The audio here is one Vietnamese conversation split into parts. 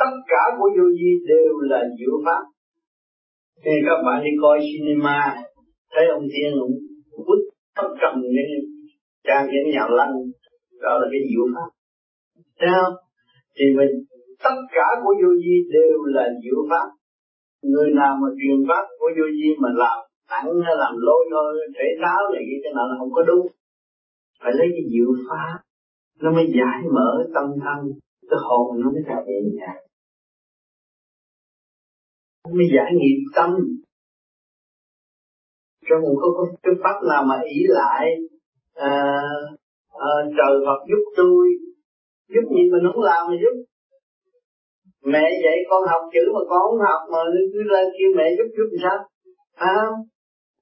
tất cả của vô vi đều là diệu pháp. Nên các bạn đi coi cinema, thấy ông tiên ông quýt thấp trầm cái trang cái nhà lăng, đó là cái diệu pháp. Thấy không? Thì mình, tất cả của vô vi đều là diệu pháp. Người nào mà truyền pháp của vô vi mà làm nặng hay làm lôi thôi, thể tháo này cái cái nào là không có đúng. Phải lấy cái diệu pháp, nó mới giải mở tâm thân cái hồn nó mới trở nhẹ nhàng mới giải nghiệp tâm. Cho một có, có cái pháp nào mà ý lại à, à, trời Phật giúp tôi giúp gì mình không làm mà giúp? Mẹ dạy con học chữ mà con không học mà cứ lên kêu mẹ giúp giúp làm sao? Phải không?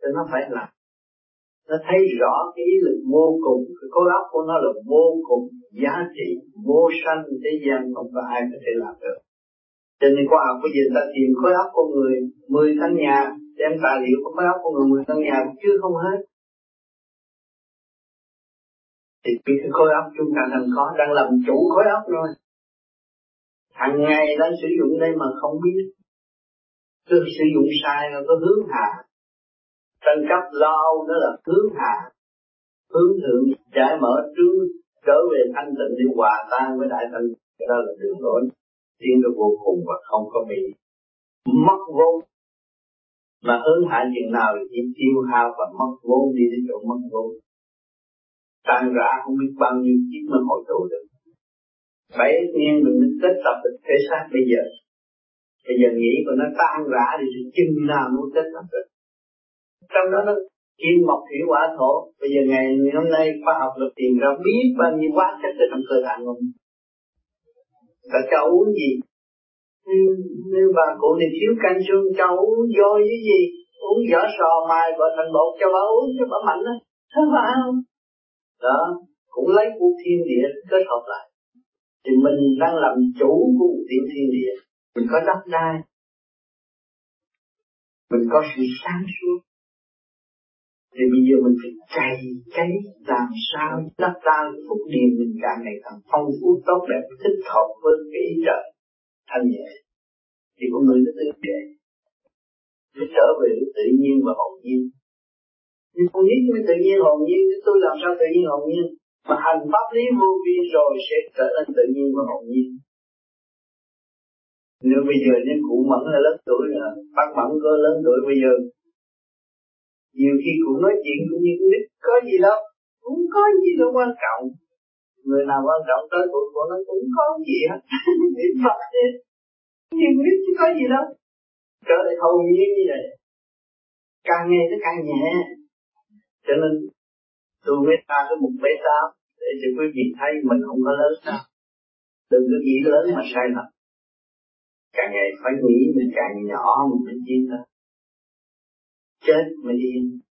thì nó phải làm nó thấy rõ cái ý lực vô cùng, cái khối óc của nó là vô cùng giá trị, vô sanh, thế gian không có ai có thể làm được. Cho nên khoa học bây giờ ta tìm khối óc con người mười căn nhà, đem tài liệu của khối óc con người mười căn nhà cũng chưa không hết. Thì cái khối óc chúng ta đang có, đang làm chủ khối óc rồi, hàng ngày đang sử dụng đây mà không biết. Cứ sử dụng sai rồi có hướng hạ tranh cấp lo nó là hướng hạ. Hướng thượng giải mở trước trở về thanh tịnh để hòa tan với đại thanh. Cái đó là đường lối tiến được vô cùng và không có bị mất vốn. Mà hướng hạ chừng nào thì chỉ tiêu hao và mất vốn đi đến chỗ mất vốn. Tan rã không biết bao nhiêu kiếp mới hồi tụ được. Bảy niên mình mới kết tập được thể xác bây giờ. Bây giờ nghĩ của nó tan rã thì chừng nào mới kết tập được trong đó nó kim mộc thủy hỏa thổ. Bây giờ ngày hôm nay khoa học được tìm ra biết bao nhiêu hóa chất ở trong cơ thể mình. Và cho uống gì? Nếu bà cụ này thiếu canh xương cho uống vô với gì? Uống vỏ sò mài vợ thành bột, cho bà uống cho bà mạnh đó thế mà không? Đó, cũng lấy của thiên địa kết hợp lại. Thì mình đang làm chủ của một tiểu thiên địa. Mình có đất đai. Mình có sự sáng suốt thì bây giờ mình phải cày cấy làm sao đất ra phúc điền mình càng ngày càng phong phú tốt đẹp, thích hợp với cái ý trời. Thanh nhẹ. Thì con người nó tự kệ nó trở về tự nhiên và hồn nhiên. Nhưng con biết cái tự nhiên hồn nhiên tôi làm sao tự nhiên hồn nhiên? Mà hành pháp lý vô vi rồi sẽ trở nên tự nhiên và hồn nhiên. Nếu bây giờ nên cụ mẫn là lớn tuổi là bác mẫn có lớn tuổi bây giờ nhiều khi cũng nói chuyện cũng như cũng có gì đâu, cũng có gì đâu quan trọng. Người nào quan trọng tới tuổi của nó cũng có gì hết. Niệm phật đi. Nhưng biết chứ có gì đâu. Trở lại hồn nhiên như vậy. Càng nghe nó càng nhẹ. Cho nên, tôi mới ta có một bế táo để cho quý vị thấy mình không có lớn sao. Đừng có nghĩ lớn mà sai lầm. Càng ngày phải nghĩ mình càng nhỏ, mình mới chiến thôi chết mà yên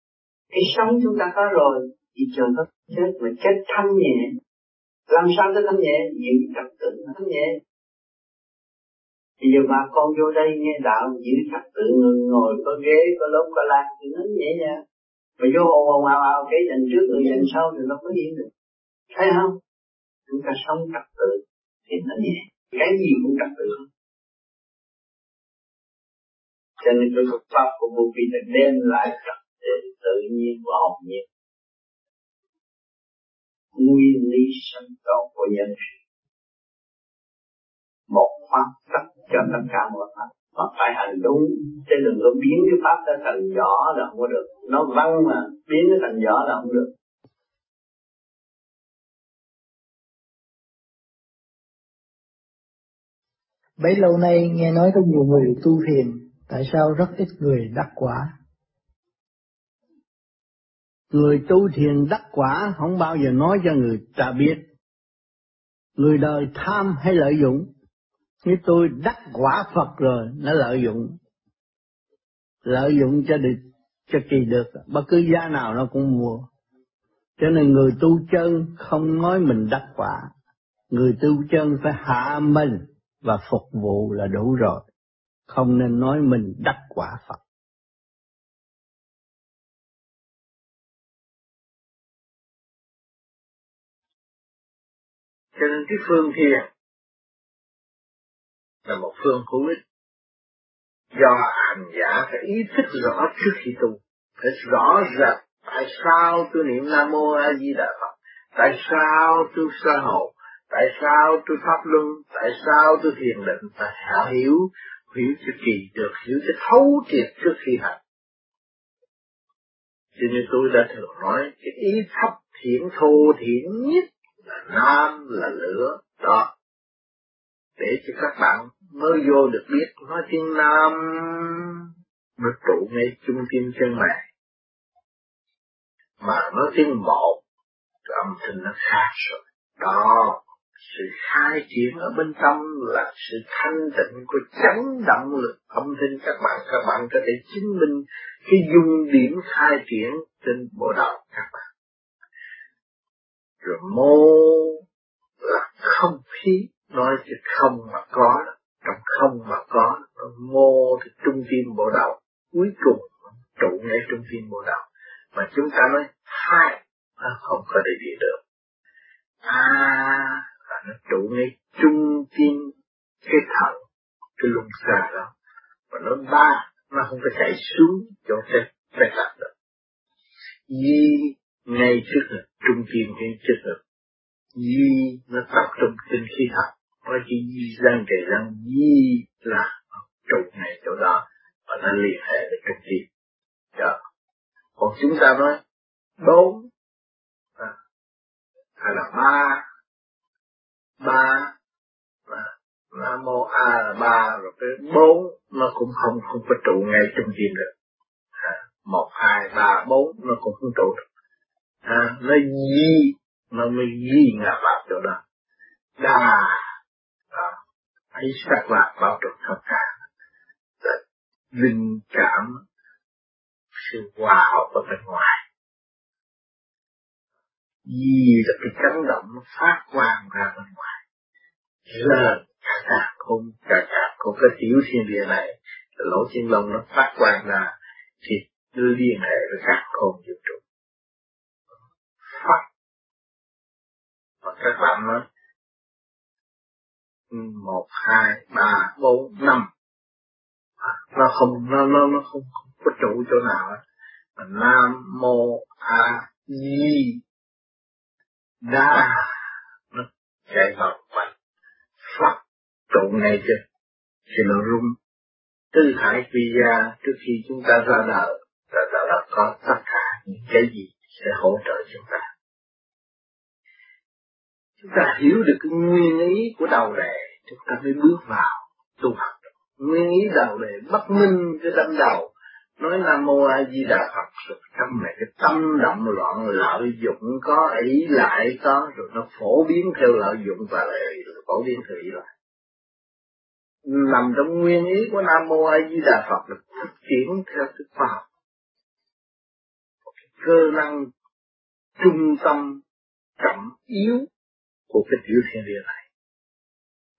cái sống chúng ta có rồi, thì chờ nó chết mà chết thanh nhẹ. Làm sao cho thanh nhẹ? Giữ trật tự thanh nhẹ. Bây giờ bà con vô đây nghe đạo, giữ trật tự người ngồi, có ghế, có lốp, có lan thì nó nhẹ nhàng. Mà vô ồn ồn ào ào cái dành trước người dành sau thì nó có yên được. Thấy không? Chúng ta sống trật tự thì nó nhẹ. Cái gì cũng trật tự không? Cho nên cái Phật pháp của vô vi là đem lại trật tự tự nhiên và hồn nhiên nguyên lý sinh tồn của nhân một pháp tất cho tất cả mọi pháp mà phải hành đúng. Chứ đừng có biến cái pháp ra thành nhỏ là không có được. Nó văng mà biến nó thành nhỏ là không được. Bấy lâu nay nghe nói có nhiều người tu thiền tại sao rất ít người đắc quả? Người tu thiền đắc quả không bao giờ nói cho người ta biết người đời tham hay lợi dụng? Nếu tôi đắc quả Phật rồi, nó lợi dụng. Lợi dụng cho được, cho kỳ được. Bất cứ giá nào nó cũng mua. Cho nên người tu chân không nói mình đắc quả. Người tu chân phải hạ mình và phục vụ là đủ rồi không nên nói mình đắc quả Phật. Cho nên cái phương thiền là một phương hữu ích do hành giả phải ý thức rõ trước khi tu. Phải rõ ràng tại sao tôi niệm nam mô a di đà phật. Tại sao tôi sơ hồn. Tại sao tôi pháp luân. Tại sao tôi thiền định. Phải hiểu hiểu cho kỳ được, hiểu cho thấu triệt trước khi hành. Cho nên tôi đã thường nói, cái ý thấp thiện thô thiện nhất là nam là lửa, đó. Để cho các bạn mới vô được biết nói tiếng nam mới trụ ngay trung tim chân mày. Mà nói tiếng một âm thanh nó khác rồi. Đó sự khai triển ở bên trong là sự thanh tịnh của chấn động lực âm thanh. Các bạn các bạn có thể chứng minh cái dung điểm khai triển trên bộ đầu các bạn. Rồi mô là không khí. Nói chứ không mà có, trong không mà có mô thì trung tim bộ đầu cuối cùng, trụ ngay trung tim bộ đầu mà chúng ta nói, hai không có thể đi được. À nó trụ ngay trung tim cái thận cái lung xa đó. Và nó ba nó không có chạy xuống chỗ phép phép lạc được di ngay trước ngực trung tim ngay trước ngực. Di nó tập trung trên khí thận nói chỉ di răng kề răng di là trụ ngay chỗ đó và nó liên hệ với trung tim đó. Dạ. còn chúng ta nói bốn à, hay là ba ba nam mô a là ba rồi cái bốn nó cũng không không có trụ ngay trong tim được. À, một hai ba bốn nó cũng không trụ được. À, nó di nó mới di ngã vào chỗ đó. Đà à, ấy sắc lạc bao trùm tất cả linh cảm sự hòa hợp ở bên ngoài di là cái chấn động nó phát quang ra bên ngoài. Là cả cả không cả cả không cái tiểu thiên địa này lỗ chân lông nó phát quang ra thì đưa liên hệ với cả không vũ trụ. Phát và các bạn nói một hai ba bốn năm. Nó không nó nó nó không, không có trụ chỗ nào nam mô a di đa nó chạy vào mạnh Phật trụ ngay chứ. Thì nó rung. Tư hải quy gia, trước khi chúng ta ra đời, là đã đã có tất cả những cái gì sẽ hỗ trợ chúng ta. Chúng ta hiểu được cái nguyên ý của đầu đề chúng ta mới bước vào tu học. Nguyên ý đầu đề bất minh cái tâm đầu nói nam mô a di đà phật rồi trong này, cái tâm động loạn lợi dụng có ý lại có, rồi nó phổ biến theo lợi dụng và lại phổ biến theo ý lại. Nằm trong nguyên ý của nam mô a di đà phật là phát triển theo cái khoa học. Cơ năng trung tâm, trọng yếu của cái tiểu thiên địa này.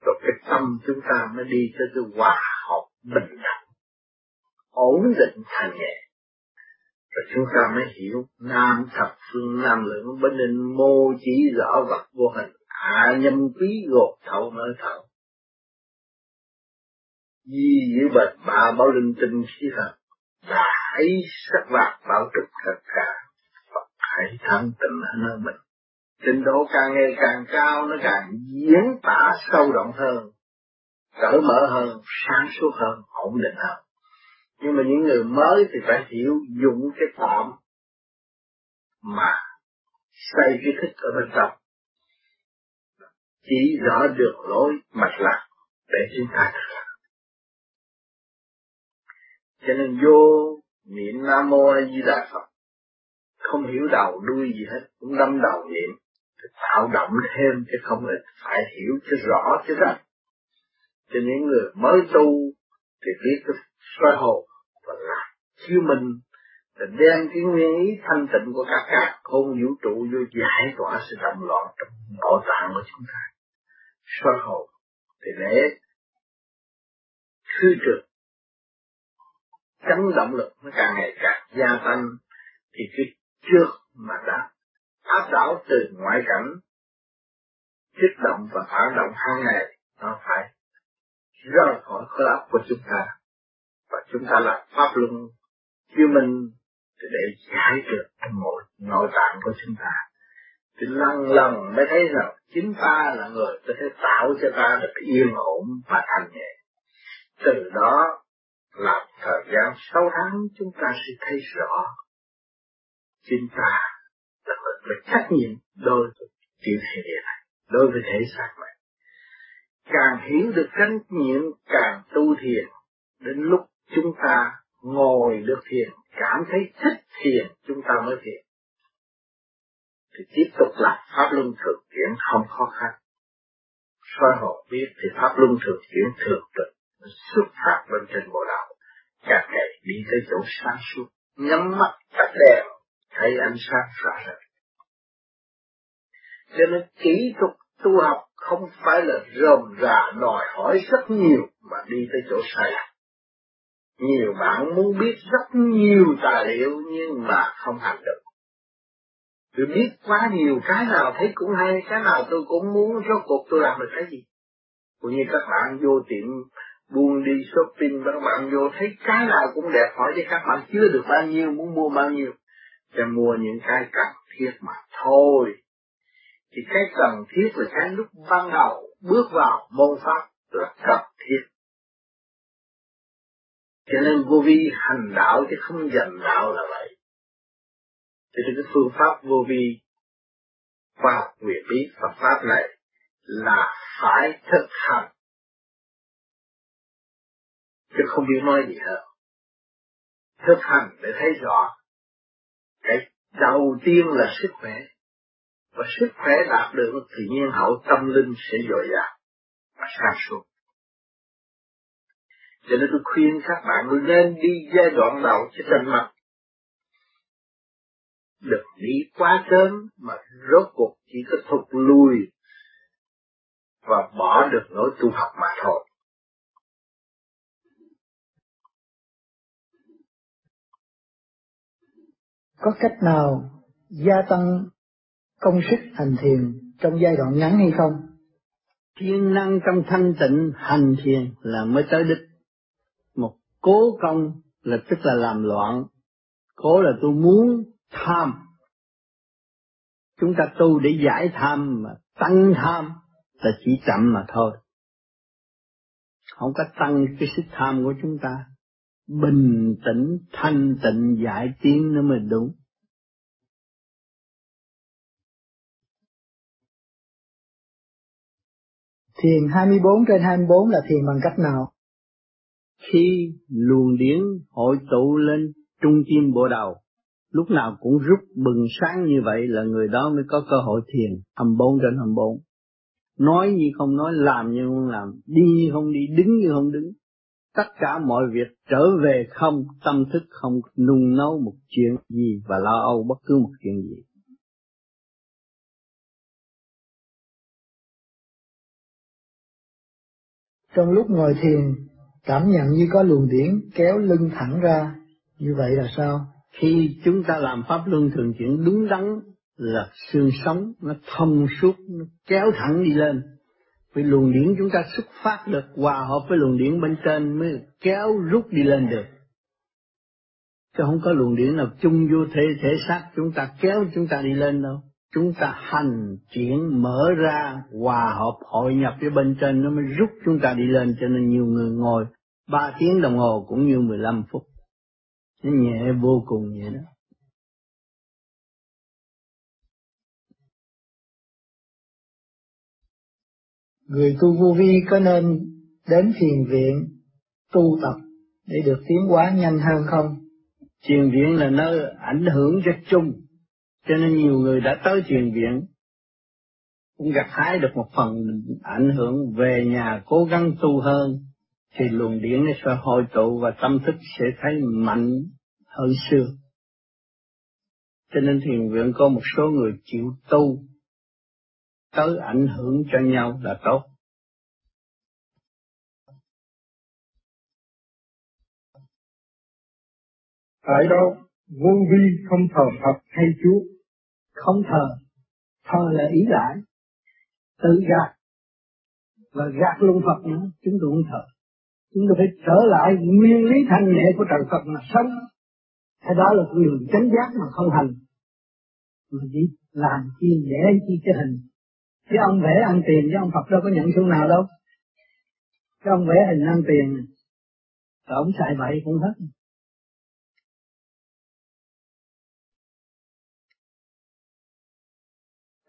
Rồi cái tâm chúng ta mới đi tới cái hòa học bình đẳng ổn định thành nhẹ rồi chúng ta mới hiểu nam thập phương, nam lượng bên định mô chỉ rõ vật vô hình. À, Hạ nhâm quý gột thậu nơi thậu di giữ bền bà bảo linh tinh khí thật đại sắc vạc bảo trục tất cả. Phật hãy thắng tình ở nơi mình. Trình độ càng ngày càng cao, nó càng diễn tả sâu rộng hơn, cởi mở hơn, sáng suốt hơn, ổn định hơn nhưng mà những người mới thì phải hiểu dụng cái tạm mà xây cái thức ở bên trong. Chỉ rõ được lối mạch lạc để chúng ta thực hành cho nên vô niệm nam mô a di đà phật, không hiểu đầu đuôi gì hết, cũng đâm đầu niệm tạo động thêm chứ không là phải hiểu cho rõ chứ ra cho những người mới tu thì biết cái soi hồn và làm chiếu mình, là đem cái nguyên ý thanh tịnh của các cả không vũ trụ vô giải tỏa sự động loạn trong nội tạng của chúng ta. Soi hồn thì để khư trực, chấn động lực nó càng ngày càng gia tăng, thì cái trước mà đã áp đảo từ ngoại cảnh, kích động và phản động hàng ngày, nó phải rời khỏi khối óc của chúng ta và chúng ta là pháp luân. Chiêu minh để giải được nội nội tạng của chúng ta. Thì lần lần mới thấy rằng chính ta là người có thể tạo cho ta được yên ổn và thanh nhẹ. Từ đó làm thời gian sáu tháng chúng ta sẽ thấy rõ chính ta là người có trách nhiệm đối với chuyện thế địa này, đối với thể xác này. Càng hiểu được trách nhiệm, càng tu thiền, đến lúc chúng ta ngồi được thiền, cảm thấy thích thiền, chúng ta mới thiền. Thì tiếp tục làm pháp luân thường chuyển, không khó khăn. Soi họ biết thì pháp luân thường chuyển thường trực xuất phát bên trên bộ đạo. Càng ngày đi tới chỗ sáng suốt, nhắm mắt tắt đèn, thấy ánh sáng rõ rệt cho nên kỹ thuật tu học không phải là rầm rà, đòi hỏi rất nhiều mà đi tới chỗ sai lạc nhiều bạn muốn biết rất nhiều tài liệu nhưng mà không hành được. Tôi biết quá nhiều, cái nào thấy cũng hay, cái nào tôi cũng muốn, rốt cuộc tôi làm được cái gì? Cũng như các bạn vô tiệm buôn đi shopping, các bạn vô thấy cái nào cũng đẹp, hỏi cho các bạn chưa được bao nhiêu, muốn mua bao nhiêu cho mua những cái cần thiết mà thôi. Thì cái cần thiết là cái lúc ban đầu bước vào môn pháp là cần thiết cho nên vô vi hành đạo chứ không dành đạo là vậy. Cho nên cái phương pháp vô vi khoa học quyền bí Phật pháp này là phải thực hành. Chứ không biết nói gì hết thực hành để thấy rõ cái đầu tiên là sức khỏe. Và sức khỏe đạt được thì nhiên hậu tâm linh sẽ dồi dào và sáng suốt cho nên tôi khuyên các bạn nên đi giai đoạn đầu cho trần mặt đừng đi quá sớm mà rốt cuộc chỉ có thụt lùi và bỏ được nỗi tu học mà thôi. Có cách nào gia tăng công sức hành thiền trong giai đoạn ngắn hay không? Thiên năng trong thanh tịnh hành thiền là mới tới đích. Cố công là tức là làm loạn. Cố là tôi muốn tham. Chúng ta tu để giải tham mà tăng tham là chỉ chậm mà thôi. Không có tăng cái sức tham của chúng ta. Bình tĩnh, thanh tịnh, giải tiến nó mới đúng. Thiền 24 trên 24 là thiền bằng cách nào? Khi luồng điển hội tụ lên trung tim bộ đầu, lúc nào cũng rút bừng sáng như vậy là người đó mới có cơ hội thiền 24 trên 24. Nói như không nói, làm như không làm, đi như không đi, đứng như không đứng. Tất cả mọi việc trở về không, tâm thức không nung nấu một chuyện gì và lo âu bất cứ một chuyện gì. Trong lúc ngồi thiền, cảm nhận như có luồng điển kéo lưng thẳng ra, như vậy là sao? Khi chúng ta làm pháp luân thường chuyển đúng đắn là xương sống nó thông suốt, nó kéo thẳng đi lên. Vì luồng điển chúng ta xuất phát được hòa hợp với luồng điển bên trên mới kéo rút đi lên được. Chứ không có luồng điển nào chung vô thể thể xác chúng ta kéo chúng ta đi lên đâu chúng ta hành chuyển mở ra hòa hợp hội nhập với bên trên nó mới rút chúng ta đi lên cho nên nhiều người ngồi 3 tiếng đồng hồ cũng như 15 phút. Nó nhẹ vô cùng vậy đó. Người tu vô vi có nên đến thiền viện tu tập để được tiến hóa nhanh hơn không? Thiền viện là nơi ảnh hưởng cho chung cho nên nhiều người đã tới thiền viện, cũng gặt hái được một phần ảnh hưởng về nhà cố gắng tu hơn, thì luồng điển nó sẽ hội tụ và tâm thức sẽ thấy mạnh hơn xưa. Cho nên thiền viện có một số người chịu tu, tới ảnh hưởng cho nhau là tốt. Tại đâu vô vi không thờ Phật hay Chúa không thờ. Thờ là ý lại. Tự gạt. Và gạt luôn Phật nữa, chúng tôi không thờ. Chúng tôi phải trở lại nguyên lý thanh nhẹ của trời Phật mà sống. Cái đó là con đường chánh giác mà không hành. Mà chỉ làm chi vẽ chi cái hình chứ ông vẽ ăn tiền chứ ông Phật đâu có nhận xu nào đâu. Cái ông vẽ hình ăn tiền. Rồi ông xài bậy cũng hết.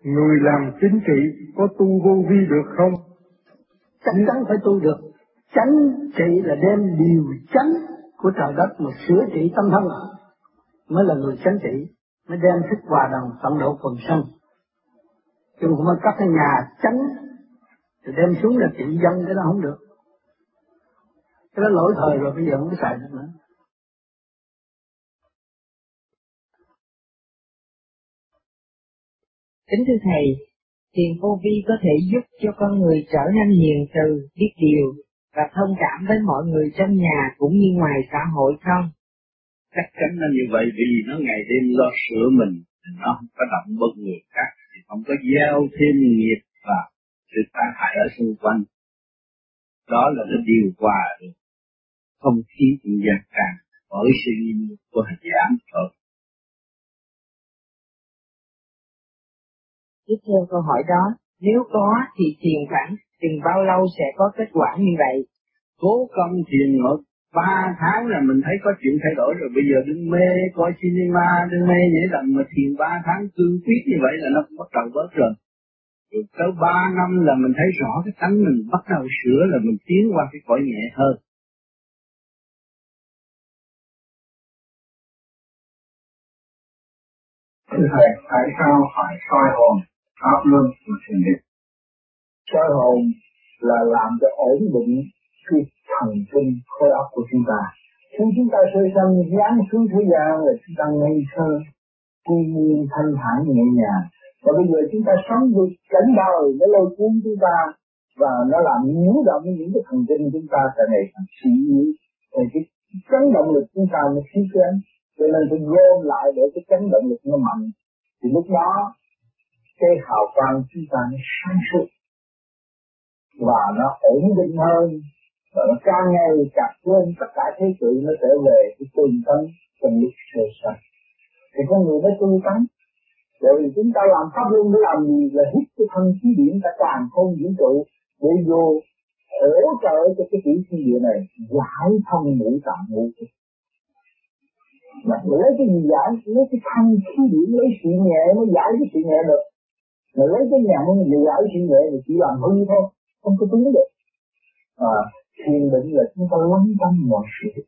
Người làm chính trị có tu vô vi được không? Chắc chắn phải tu được. Chánh trị là đem điều chánh của trời đất mà sửa trị tâm thân mới là người chánh trị, mới đem thức hòa đồng tận độ quần sân chứ không có các cái nhà chánh thì đem xuống là trị dân, cái đó không được cái đó lỗi thời rồi, bây giờ không có xài được nữa Kính thưa Thầy, thiền vô vi có thể giúp cho con người trở nên hiền từ, biết điều và thông cảm với mọi người trong nhà cũng như ngoài xã hội không? Chắc chắn là như vậy vì nó ngày đêm lo sửa mình, nó không có động bất người khác, thì không có gieo thêm nghiệp và sự tai hại ở xung quanh. Đó là nó điều hòa được không khí cũng gian càng bởi sự nghiêm của hành giảm thôi. Tiếp theo câu hỏi đó, nếu có thì thiền khoảng chừng bao lâu sẽ có kết quả như vậy? Cố công thiền ngược ba tháng là mình thấy có chuyện thay đổi rồi. Bây giờ đừng mê coi cinema đừng mê nhảy đầm mà thiền ba tháng cương quyết như vậy là nó bắt đầu bớt rồi. Tới ba năm là mình thấy rõ cái tánh mình bắt đầu sửa là mình tiến qua cái cõi nhẹ hơn. Thưa Thầy, tại sao phải soi hồn pháp luân của thiền định. Soi hồn là làm cho ổn định cái thần kinh khối óc của chúng ta. Khi chúng ta sơ sanh dán xuống thế gian là chúng ta ngây thơ, quy nguyên thanh thản nhẹ nhàng. Và bây giờ chúng ta sống được cảnh đời nó lôi cuốn chúng ta và nó làm nhiễu động những cái thần kinh chúng ta càng ngày càng suy yếu. Thì cái chấn động lực chúng ta nó khí kém. Cho nên phải gom lại để cái chấn động lực nó mạnh. Thì lúc đó cái hào quang chúng ta nó sáng suốt. Và nó ổn định hơn, và nó càng ngày càng quên tất cả thế sự nó trở về cái tuần tâm trong lúc sơ sanh. Thì con người mới tu tấn bởi vì chúng ta làm pháp luân để làm gì? Là hít cái thân khí điển ta càng không vũ trụ để vô hỗ trợ cho cái tiểu thiên địa này, giải thông ngũ tạng ngũ mà lấy cái gì giải? Lấy cái thân khí điển, lấy sự nhẹ mới giải cái sự nhẹ được mà lấy cái nhận để giải chuyện nhẹ thì chỉ làm hư thôi không có đúng được. À, thiền định là chúng ta lắng tâm mọi sự.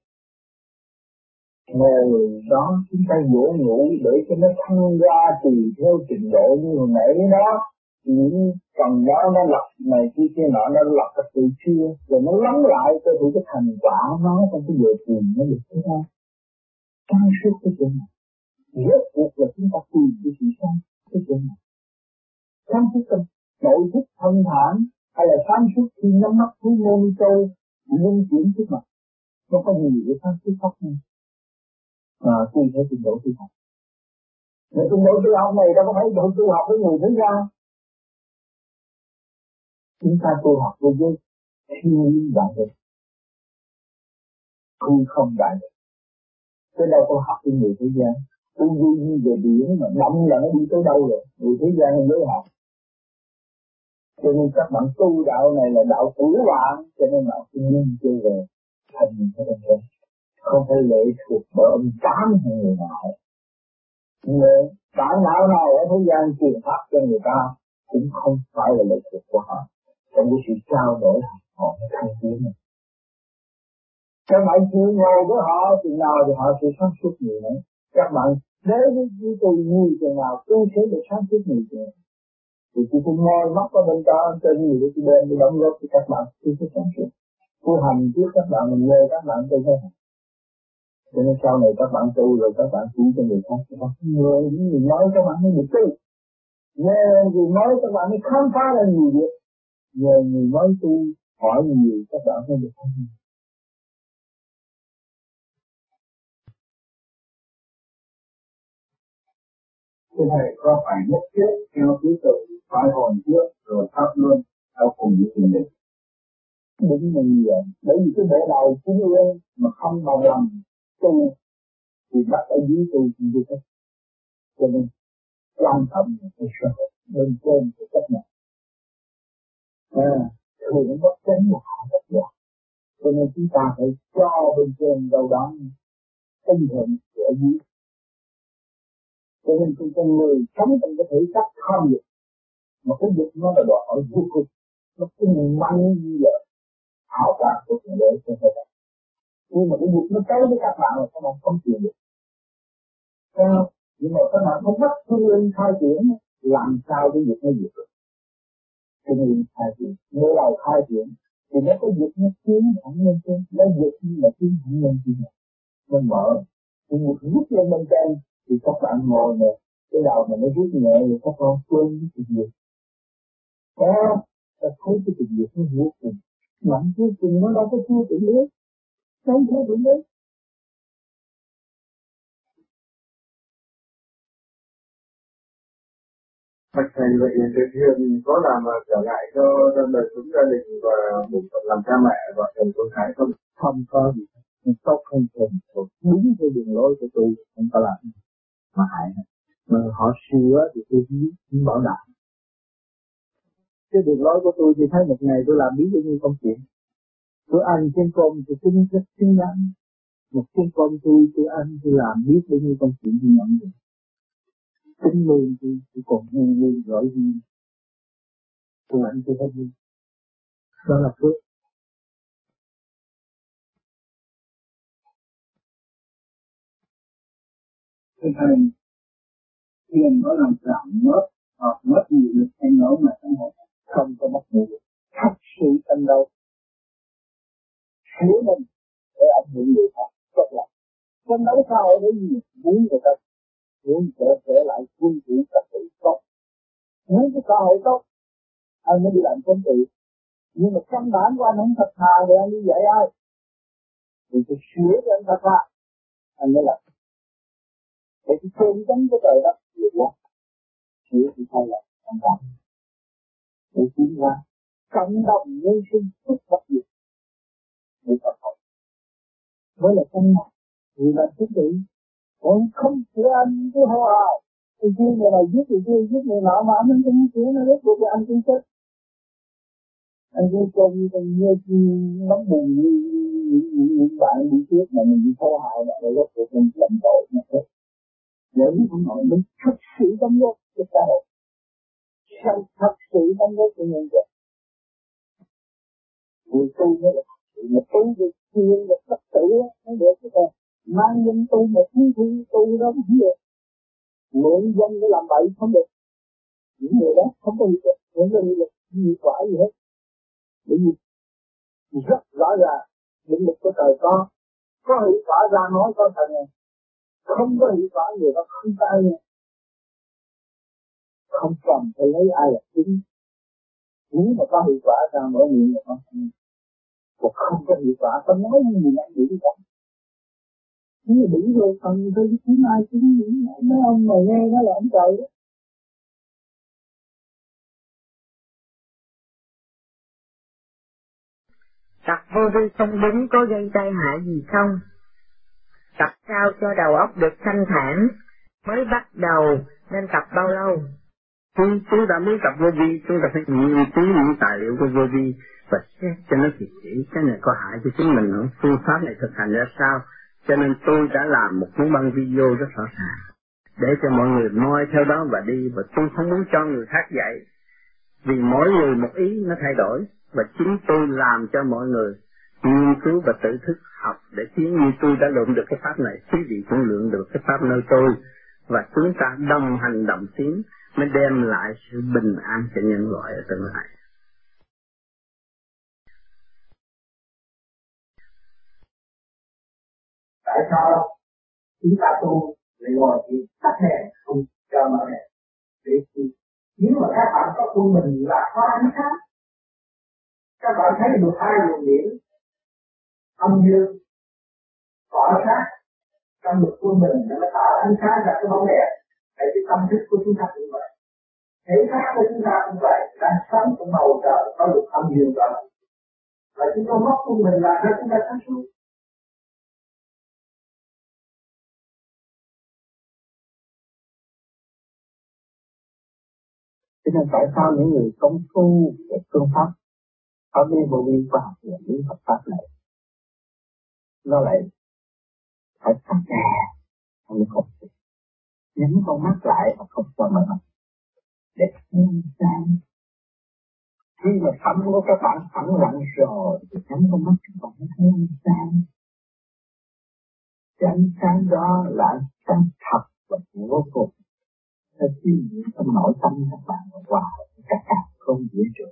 Ngồi đó chúng ta dỗ ngủ để cho nó thăng ra tùy theo trình độ như hồi nãy đó. Những phần đó nó lập này kia kia nọ nó lập cái từ chưa rồi nó lắng lại cho thì cái thành quả nó trong cái giờ thiền nó được thế nào sáng sức cái chuyện này rốt cuộc là chúng ta tìm cái sự sáng cái chuyện này sáng suốt tâm nội thức thanh thản hay là sáng suốt khi nhắm mắt thấy môn châu luân chuyển trước mặt. Nó có gì để sáng suốt pháp nhau à, tùy theo trình độ tu học. Nếu trình độ tu học này đâu có phải độ tu học với người thế gian chúng ta tu học với giới thiên nhiên đại định hư không đại định chứ đâu có học với người thế gian? Tu duy như về biển mà động là nó đi tới đâu rồi? Người thế gian mới học cho nên các bạn tu đạo này là đạo tử bạn cho nên bạn phải nhìn chưa về thành cái nên thế không phải lệ thuộc bởi ông tám hay người nào. Người bản đạo nào ở thế gian truyền pháp cho người ta cũng không phải là lệ thuộc của họ. Trong cái sự trao đổi họ mới thăng tiến này. Các bạn chịu ngồi với họ, thì nào thì họ sẽ sáng suốt nhiều nữa. Các bạn đến với tôi nhiều chừng nào tôi sẽ được sáng suốt nhiều chừng thì tôi cũng ngồi mắt ở bên đó trên nhiều tôi đem đi đóng góp cho các bạn. Tôi sẽ sáng suốt tôi hành trước các bạn mình nghe các bạn tôi thấy cho nên sau này các bạn tu rồi các bạn chỉ cho người khác các bạn. Người những người nói các bạn mới được tu nghe người nói các bạn mới khám phá ra nhiều việc. Nhờ người nói tu hỏi nhiều các bạn mới được thông Thưa Thầy, có phải nhất thiết theo thứ tự phải hồn trước rồi pháp luôn theo cùng với thiền định? đúng là như vậy. Bởi vì cái bộ đầu chính ương mà không bằng lòng tu thì bắt ở dưới tu cũng được hết cho nên quan trọng là cái sở bên trên của cách này à, thường bất chánh là họ bất giác. Cho nên chúng ta phải cho bên trên đâu đó tinh thần của dưới cho nên chúng ta người sống trong cái thể xác tham dục mà cái dục nó là đòi hỏi vô cùng. Nó cũng mang như là hào cảm của thượng đế trên thế giới nhưng mà cái dục nó tới với các bạn là các bạn không chịu được. Sao? Nhưng mà các bạn không bắt phương linh khai triển, làm sao cái dục nó diệt được phương linh khai triển. Nếu đầu khai triển, thì nó có dục nó tiến thẳng lên trên, nó dục nhưng mà tiến thẳng lên trên. Nó mở. Thì một rút lên bên trên, thì các bạn ngồi nè, cái đầu mà nó rút nhẹ, thì các con quên cái chuyện gì? Có ta thấy cái tình dục nó vô cùng nặng vô cùng nó đâu có chưa tưởng đến không chưa tưởng đến Bạch Thầy vậy việc thiền có làm trở ngại cho đời sống gia đình và một phận làm cha mẹ và thần con cái không? Không có gì. Mình tốt hơn thường đúng cái đường lối của tôi không có làm mà hại. Mà họ sửa thì tôi không bảo đảm cái đường lối của tôi thì thấy một ngày tôi làm biết bao nhiêu công chuyện. Tôi ăn trên cơm thì tôi rất xứng đáng. Một trên cơm tôi tôi ăn tôi làm biết bao nhiêu công chuyện tôi nhận được tính lương tôi tôi còn vui vui giỏi vui tôi ăn tôi hết đi đó là phước. Thưa Thầy, tiền có làm giảm mất hoặc mất nhiều lực hay nổi mà trong hội không có mất ngủ. Thật sự tâm đâu hiểu mình để ảnh hưởng người khác rất là. Tranh đấu xã hội để gì? Muốn người ta muốn trở trở lại quân chủ trật tự tốt. Muốn cái xã hội tốt, anh mới đi làm quân tự. Nhưng mà căn bản của anh không thật thà thì anh đi dạy ai? Thì phải sửa cho anh thật thà. Anh mới làm để cái cơn đánh của trời đó nhiều quá sửa thì thay là không làm để tiến ra cộng đồng nhân sinh xuất phát diệt để tập hợp. Mới là căn mặt vì là thiết bị còn không chữa anh cứ hô hào. Thì kia người này giết người kia giết người nọ mà anh không chữa nó rốt cuộc là anh cũng chết. Anh cứ cho như con như nóng bùn như những những những bạn đi trước mà mình bị hô hào là rốt cuộc mình lầm tội mà chết. Để không nói mình thật sự tâm góp cho xã hội sao thật sự đóng góp cho nhân dân người tu mới được mà tu được thiền được thật sự mới được, chứ còn mang nhân tu mà thiếu thi tu đó không được mượn dân để làm bậy không được. Những người đó không có hiệu lực, không có hiệu lực hiệu quả gì hết. Bởi vì rất rõ ràng định lực của trời có có hiệu quả ra nói có thần này. Không có hiệu quả, người đó không tay không cần phải lấy ai là chính. Nếu mà có hiệu quả ra mở miệng là con không còn không có hiệu quả ta nói gì ăn bị không nếu mà bị rồi cần tôi đi kiếm ai kiếm mấy ông mà nghe nó là ông trời đó. Tập vô vi không đúng có gây tai hại gì không? Tập sao cho đầu óc được thanh thản, mới bắt đầu nên tập bao lâu? Chúng, chúng ta muốn tập vô vi, chúng ta phải nghiên cứu những tài liệu của vô vi và xét cho nó kỹ kỹ, cái này có hại cho chính mình không? Phương pháp này thực hành ra sao? Cho nên tôi đã làm một cuốn băng video rất rõ ràng để cho mọi người noi theo đó và đi và tôi không muốn cho người khác dạy vì mỗi người một ý nó thay đổi và chính tôi làm cho mọi người nghiên cứu và tự thức học để khiến như tôi đã lượm được cái pháp này, quý vị cũng lượng được cái pháp nơi tôi và chúng ta đồng hành động tiến mới đem lại sự bình an cho nhân loại ở tương lai. Tại sao chúng ta tu lại ngồi thì tắt đèn, không cho mở đèn để nếu mà các bạn có tu mình là có ánh sáng, các bạn thấy được hai luồng điển âm dương, tỏa sáng, trong lực quân mình nó tạo ánh sáng ra cái bóng đèn tại cái tâm thức của chúng ta cũng vậy. Thể xác của chúng ta cũng vậy. Đang sống trong bầu trời, có được âm dương đó và chúng ta mất của mình làm cho chúng ta sáng suốt. Cho nên tại sao những người công phu về phương pháp ở đi vô vi khoa học và lý Phật pháp này, nó lại phải sắc đè không không nhắm con mắt lại và không cho mở để thấy sáng khi mà tâm của các bạn phẳng lặng rồi, thì nhắm con mắt các bạn thấy ánh sáng cái ánh sáng đó là ánh sáng thật và vô cùng. Nó suy nghĩ trong nội tâm các bạn và hòa các bạn không dễ chịu.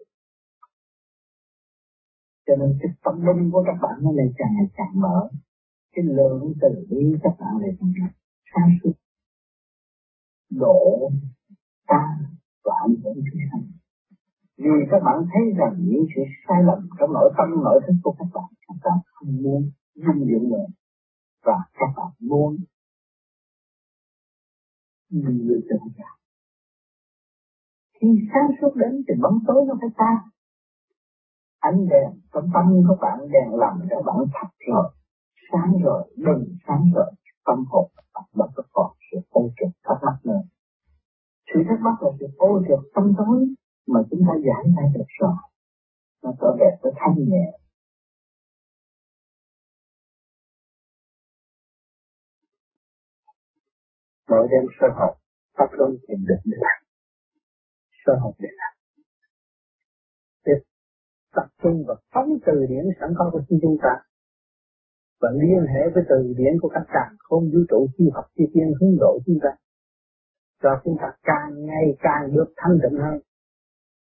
Cho nên cái tâm linh của các bạn nó lại càng ngày càng mở. Cái lượng từ bi các bạn lại càng sáng suốt độ ta và ảnh hưởng thứ sanh vì các bạn thấy rằng những sự sai lầm trong nội tâm, nội thức của các bạn các bạn không muốn dung dưỡng nữa và các bạn muốn người tự cả khi sáng suốt đến thì bóng tối nó phải tan. Ánh đèn trong tâm của bạn đèn làm cho bạn thật rồi, sáng rồi, đừng sáng rồi tâm hồn bạn đã có còn sự ô trực thắc mắc nữa sự thắc mắc là sự ô trực tâm tối mà chúng ta giải ra được rồi. Nó trở về với thanh nhẹ. Mỗi đêm sơ học, pháp luân tìm định để làm. Sơ học để làm. Để tập trung và phóng từ điểm sẵn có của chúng ta và liên hệ với từ điển của các càng không vũ trụ chi học chi tiên hướng độ chúng ta. Cho chúng ta càng ngày càng được thanh tịnh hơn,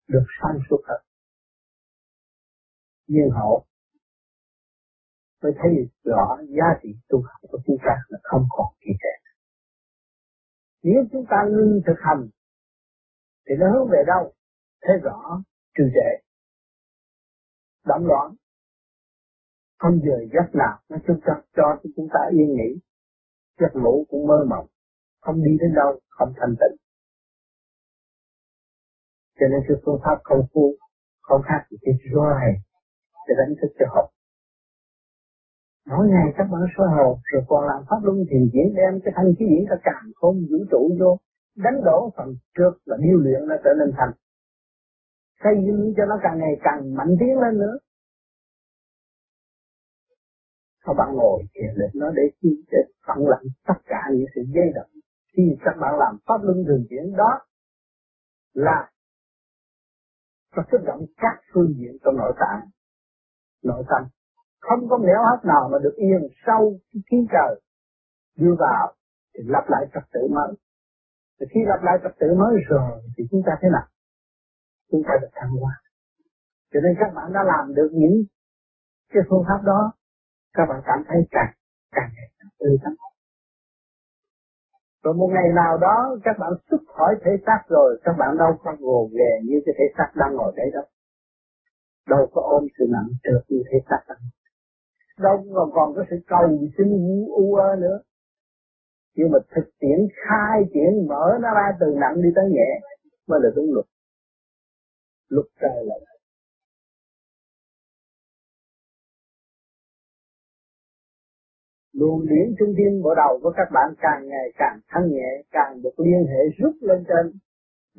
được sáng suốt hơn. Nhiên hậu mới thấy rõ giá trị tu học của chúng ta là không còn kỳ trệ nếu chúng ta ngưng thực hành, thì nó hướng về đâu? Thấy rõ trừ trệ động loạn không giờ giấc nào, nó chúng ta cho chúng ta yên nghỉ. Giấc ngủ cũng mơ mộng, không đi đến đâu, không thanh tịnh. Cho nên cái phương pháp công phu, không khác gì cái roi để đánh thức cho học. Mỗi ngày các bạn soi hồ rồi còn làm pháp luân thiền diễn đem cái thanh khí diễn cả càng không vũ trụ vô, đánh đổ phần trước là điêu luyện nó trở nên thành. Xây dựng cho nó càng ngày càng mạnh tiến lên nữa các bạn ngồi thiền định nó để chi để phẳng lặng tất cả những sự dây động. Khi các bạn làm pháp luân thường chuyển đó, là nó kích động các phương diện trong nội tạng. Nội tâm không có nẻo hấp nào mà được yên sâu cái khí trời đưa vào thì lập lại trật tự mới. Thì khi lặp lại trật tự mới rồi thì chúng ta thế nào? Chúng ta được thăng hoa. Cho nên các bạn đã làm được những cái phương pháp đó các bạn cảm thấy càng càng ngày càng tươi tắn. Rồi một ngày nào đó, các bạn xuất khỏi thể xác rồi, các bạn đâu có gồ ghề như cái thể xác đang ngồi đấy đâu đâu có ôm sự nặng trược như thể xác đang đâu còn còn có sự cầu xin u u nữa. Nhưng mà thực tiễn, khai triển, mở nó ra từ nặng đi tới nhẹ, mới là đúng luật. Luật trời là luồng điển trung tim bộ đầu của các bạn càng ngày càng thăng nhẹ, càng được liên hệ rút lên trên.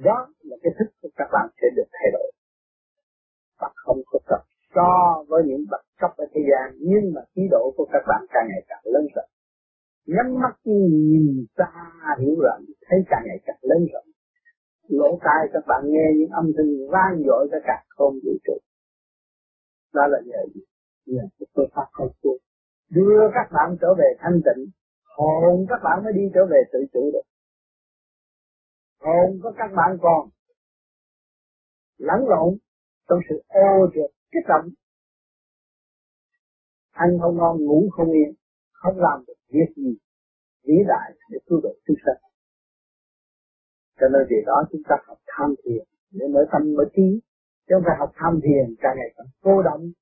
Đó là cái thức của các bạn sẽ được thay đổi. Và không có tập so với những bậc cấp ở thế gian, nhưng mà khí độ của các bạn càng ngày càng lớn rộng. Nhắm mắt nhìn xa hiểu rộng, thấy càng ngày càng lớn rộng. Lỗ tai các bạn nghe những âm thanh vang dội cả cả không vũ trụ. Đó là nhờ gì? Nhờ cái phương pháp không phương đưa các bạn trở về thanh tịnh. Hồn các bạn mới đi trở về tự chủ được. Hồn của các bạn còn lẫn lộn trong sự ô trượt, kích động. Ăn không ngon, ngủ không yên, không làm được việc gì, vĩ đại để cứu độ chúng sanh. Cho nên vì đó chúng ta học tham thiền để mở tâm mở trí, chứ không phải học tham thiền càng ngày càng cô động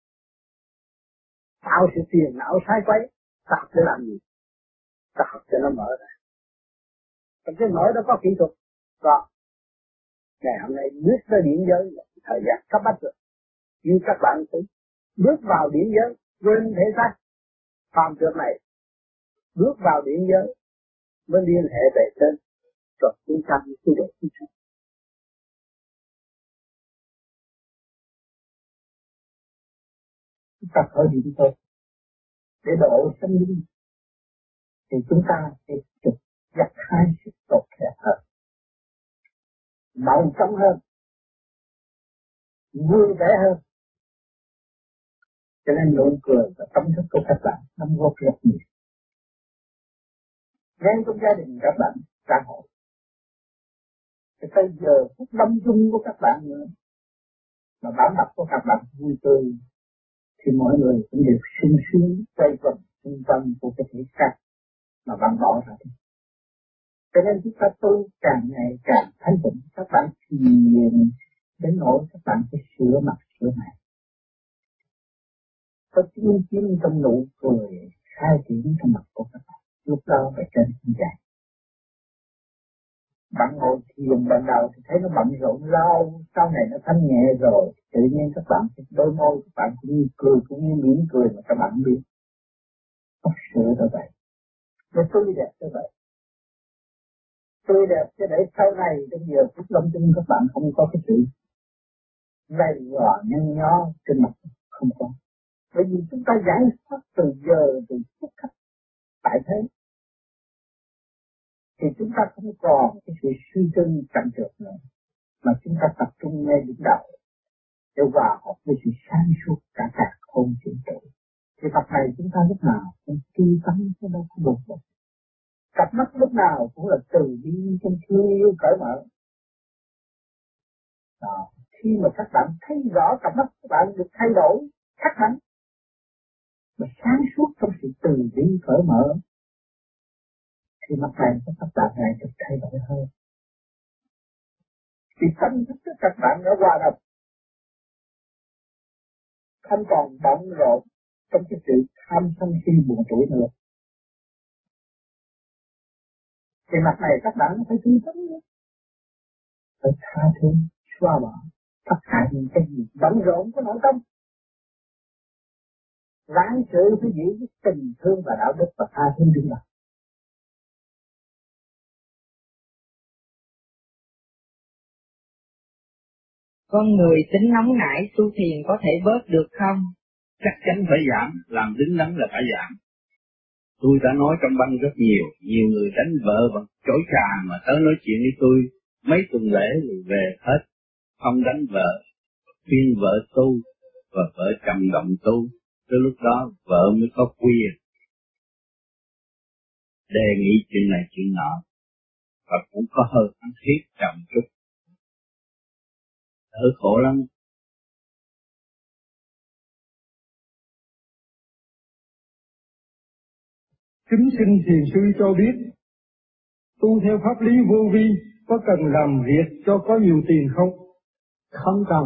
tạo sự phiền não sai quấy tập để làm gì? Ta học cho nó mở ra. Còn cái mở đó có kỹ thuật. Có ngày hôm nay bước tới điểm giới là thời gian cấp bách rồi. Như các bạn thấy bước vào điểm giới, quên thể xác. Phạm trượt này, bước vào điểm giới mới liên hệ về trên rồi chúng ta mới tu được chúng ta chúng ta khởi điểm thôi để độ sinh linh thì chúng ta sẽ trực giác hai sự tốt đẹp hơn. Màu trong hơn. Vui vẻ hơn. Cho nên nụ cười và tâm thức của các bạn đóng góp rất nhiều ngay trong gia đình các bạn, xã hội. Thì tới giờ phút lâm chung của các bạn nữa. Mà bản mặt của các bạn vui tươi thì mọi người cũng đều sung sướng quay quần trung tâm của cái thể xác mà bạn bỏ ra đi. Cho nên chúng ta tu càng ngày càng thanh tịnh, các bạn thiền đến nỗi các bạn phải sửa mặt sửa này, Có tiếng tiếng trong nụ cười khai triển trong mặt của các bạn, lúc đó phải trên không dài. Bạn ngồi thiền ban đầu thì thấy nó bận rộn lâu, sau này nó thanh nhẹ rồi, tự nhiên các bạn đôi môi các bạn cũng như cười, cũng như mỉm cười mà các bạn biết. thật sửa là vậy. Nó tươi đẹp như vậy. Tươi đẹp cho để sau này trong giờ phút lâm chung các bạn không có cái sự gầy gò nhăn nhó trên mặt không có. Bởi vì chúng ta giải thoát từ giờ từ phút khắc tại thế thì chúng ta không còn cái sự suy tư chậm trượt nữa, mà chúng ta tập trung ngay đỉnh đầu. Để hòa hợp với sự sáng suốt cả cả không chuyển tội thì tập này chúng ta lúc nào cũng tươi tắn chứ đâu có buồn bực cặp mắt lúc nào cũng là từ bi trong thương yêu, cởi mở. Đó. khi mà các bạn thấy rõ cặp mắt các bạn được thay đổi khác hẳn mà sáng suốt trong sự từ bi, cởi mở thì mặt này có các bạn này được thay đổi hơn. Thì tâm thức của các bạn đã hòa đồng. Không còn bận rộn trong cái sự tham sân si buồn tuổi nữa. Thì mặt này các bạn phải tin tấn nữa phải tha thứ, xóa bỏ tất cả những cái gì bận rộn của nội tâm. Lãng sự phải giữ cái tình thương và đạo đức và tha thứ đúng đầu con người tính nóng nảy tu thiền có thể bớt được không? Chắc chắn phải giảm, làm đứng đắn là phải giảm. Tôi đã nói trong băng rất nhiều, nhiều người đánh vợ bằng chối trà mà tới nói chuyện với tôi mấy tuần lễ rồi về hết, không đánh vợ, khuyên vợ tu và vợ trầm động tu, tới lúc đó vợ mới có quyền đề nghị chuyện này chuyện nọ và cũng có hơi ăn thiết chậm chút đỡ khổ lắm Kính xin thiền sư cho biết, tu theo pháp lý vô vi có cần làm việc cho có nhiều tiền không? Không cần.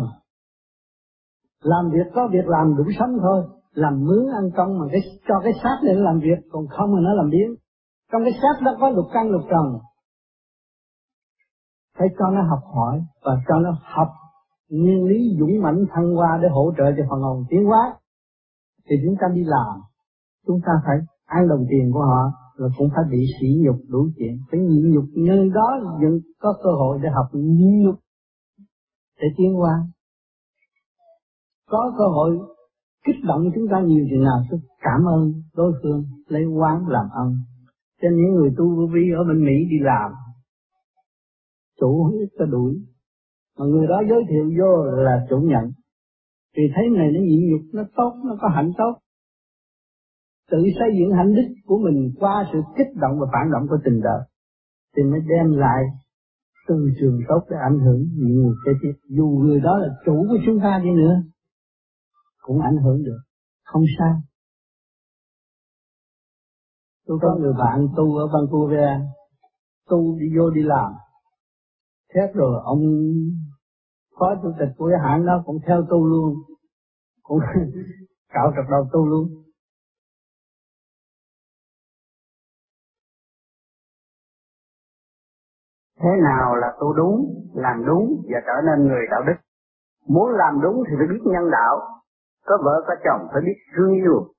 Làm việc có việc làm đủ sống thôi. Làm mướn ăn công mà cái cho cái xác để làm việc, còn không thì nó làm biến. Trong cái xác đó có lục căn lục trần. Phải cho nó học hỏi và cho nó học nguyên lý dũng mãnh thăng hoa để hỗ trợ cho phần hồn tiến hóa. Thì chúng ta đi làm, chúng ta phải ăn đồng tiền của họ rồi cũng phải bị sỉ nhục đủ chuyện. Phải nhịn nhục nhân đó vẫn có cơ hội để học nhịn nhục để tiến hóa. Có cơ hội kích động chúng ta nhiều chừng nào tôi cảm ơn đối phương, lấy quán làm ơn cho những người tu vô vi ở bên Mỹ đi làm, chủ hết có đuổi mà người đó giới thiệu vô là chủ nhận. Thì thấy này, nó nhịn nhục, nó tốt, nó có hạnh tốt. Tự xây dựng hạnh đức của mình qua sự kích động và phản động của tình đời, thì mới đem lại từ trường tốt để ảnh hưởng những người kế tiếp. Dù người đó là chủ của chúng ta đi nữa, cũng ảnh hưởng được. Không sao. Tôi có người bạn tu ở Vancouver, tu đi vô đi làm. Xét rồi ông phó chủ tịch của cái hãng đó cũng theo tu luôn. Cũng cạo trọc đầu tu luôn. Thế nào là tu đúng, làm đúng và trở nên người đạo đức? Muốn làm đúng thì phải biết nhân đạo. Có vợ, có chồng, phải biết thương yêu.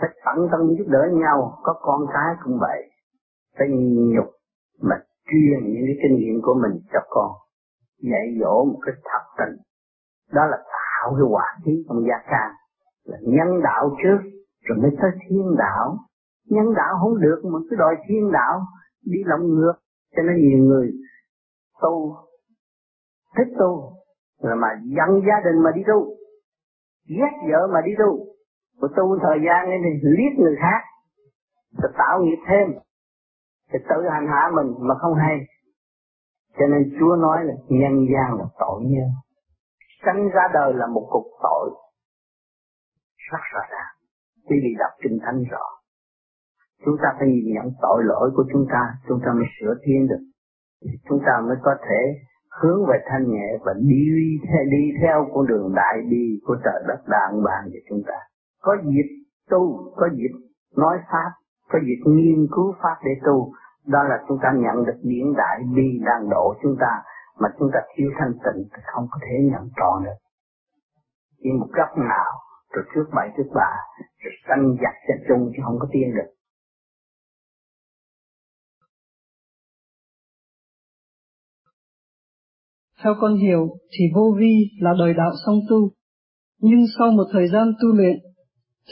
Phải tận tâm giúp đỡ nhau, có con cái cũng vậy. Phải nhục mà truyền những cái kinh nghiệm của mình cho con dạy dỗ một cái thật tình. Đó là tạo cái hòa khí trong gia can. Là nhân đạo trước, rồi mới tới thiên đạo. Nhân đạo không được mà cứ đòi thiên đạo, đi lòng ngược. Cho nên nhiều người tu, thích tu, rồi mà dẫn gia đình mà đi tu, ghét vợ mà đi tu. Mà tu thời gian thì liếc người khác, rồi tạo nghiệp thêm, thì tự hành hạ mình mà không hay cho nên Chúa nói là nhân gian là tội nhân sanh ra đời là một cục tội. Rất rõ ràng quý vị đọc kinh thánh rõ, chúng ta phải nhìn nhận tội lỗi của chúng ta chúng ta mới sửa thiên được. Chúng ta mới có thể hướng về thanh nhẹ và đi đi theo con đường đại bi của trời đất đàng bàn cho chúng ta. Có dịp tu, có dịp nói pháp, có dịp nghiên cứu pháp để tu đó là chúng ta nhận được điển đại bi đang độ chúng ta mà chúng ta thiếu thanh tịnh thì không có thể nhận trọn được chỉ một góc nào rồi trước bảy trước bà rồi sanh giặc cho chung chứ không có tiên được Theo con hiểu thì vô vi là đời đạo song tu. Nhưng sau một thời gian tu luyện,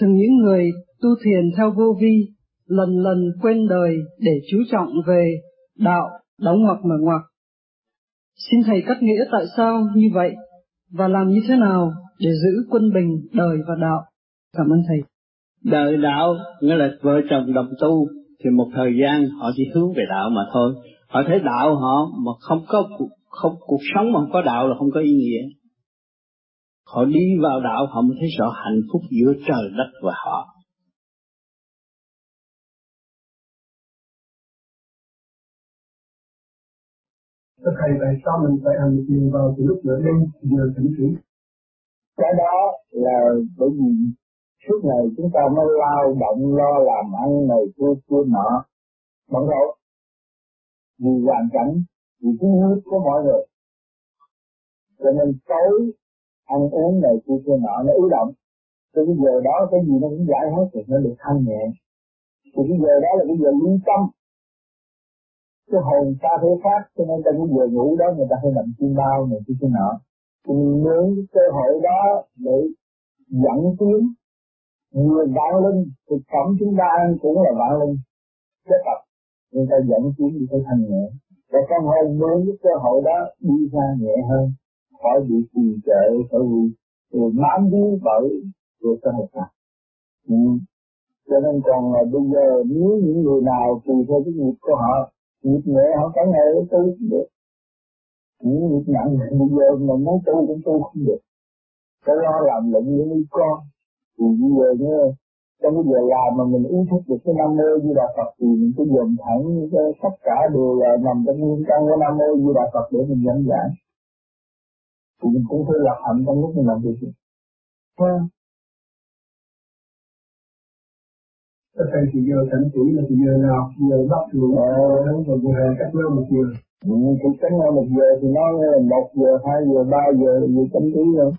thường những người tu thiền theo vô vi lần lần quên đời để chú trọng về đạo đóng ngoặc mở ngoặc. Xin Thầy cắt nghĩa tại sao như vậy và làm như thế nào để giữ quân bình, đời và đạo. Cảm ơn Thầy. Đời đạo, nghĩa là vợ chồng đồng tu, thì một thời gian họ chỉ hướng về đạo mà thôi. Họ thấy đạo họ mà không có không, cuộc sống mà không có đạo là không có ý nghĩa. Họ đi vào đạo, họ mới thấy rõ hạnh phúc giữa trời đất và họ. Thưa Thầy, tại sao mình phải hành thiền vào từ lúc nửa đêm giờ tỉnh chỉ? Cái đó là bởi vì suốt ngày chúng ta mới lao động lo làm ăn này kia kia nọ. Bận rộn. Vì hoàn cảnh vì cái nước của mọi người. Cho nên tối ăn uống này kia kia nọ nó ứ động. Từ cái giờ đó cái gì nó cũng giải hết thì nó được thanh nhẹ. Thì cái giờ đó là cái giờ lưu tâm cái hồn ta thế khác cho nên ta cứ giờ ngủ đó, người ta hay nằm chim bao này kia kia nọ. Thì mình mượn cái cơ hội đó để dẫn tiến. Người vạn linh, thực phẩm chúng ta ăn cũng là vạn linh. Kết tập, người ta dẫn tiến đi tới thanh nhẹ. Và con hồn mượn cái cơ hội đó đi ra nhẹ hơn, khỏi bị trì trệ, khỏi bị rồi bám víu bởi của xã hội ta ừ. cho nên còn là bây giờ, nếu những người nào tùy theo cái nghiệp của họ nghiệp nhẹ họ cả ngày để tu cũng được. Những nghiệp nặng bây giờ mà muốn tu cũng tu không được. Phải lo làm lụng những mấy con. Thì bây giờ nhớ, trong cái giờ làm mà mình ý thức được cái nam mô di đà phật thì mình cứ dồn thẳng cái tất cả đều là nằm trong nguyên căn của nam mô di đà phật để mình dẫn giải thì mình cũng phải lập hạnh trong lúc mình làm việc. Ha Các thầy thì giờ thỉnh chỉ là thì giờ nào, giờ bắt lụa, nó còn giờ cách nhau một giờ. Thì cách nhau một giờ thì nó một giờ, hai giờ, ba giờ, giờ chấm tí rồi.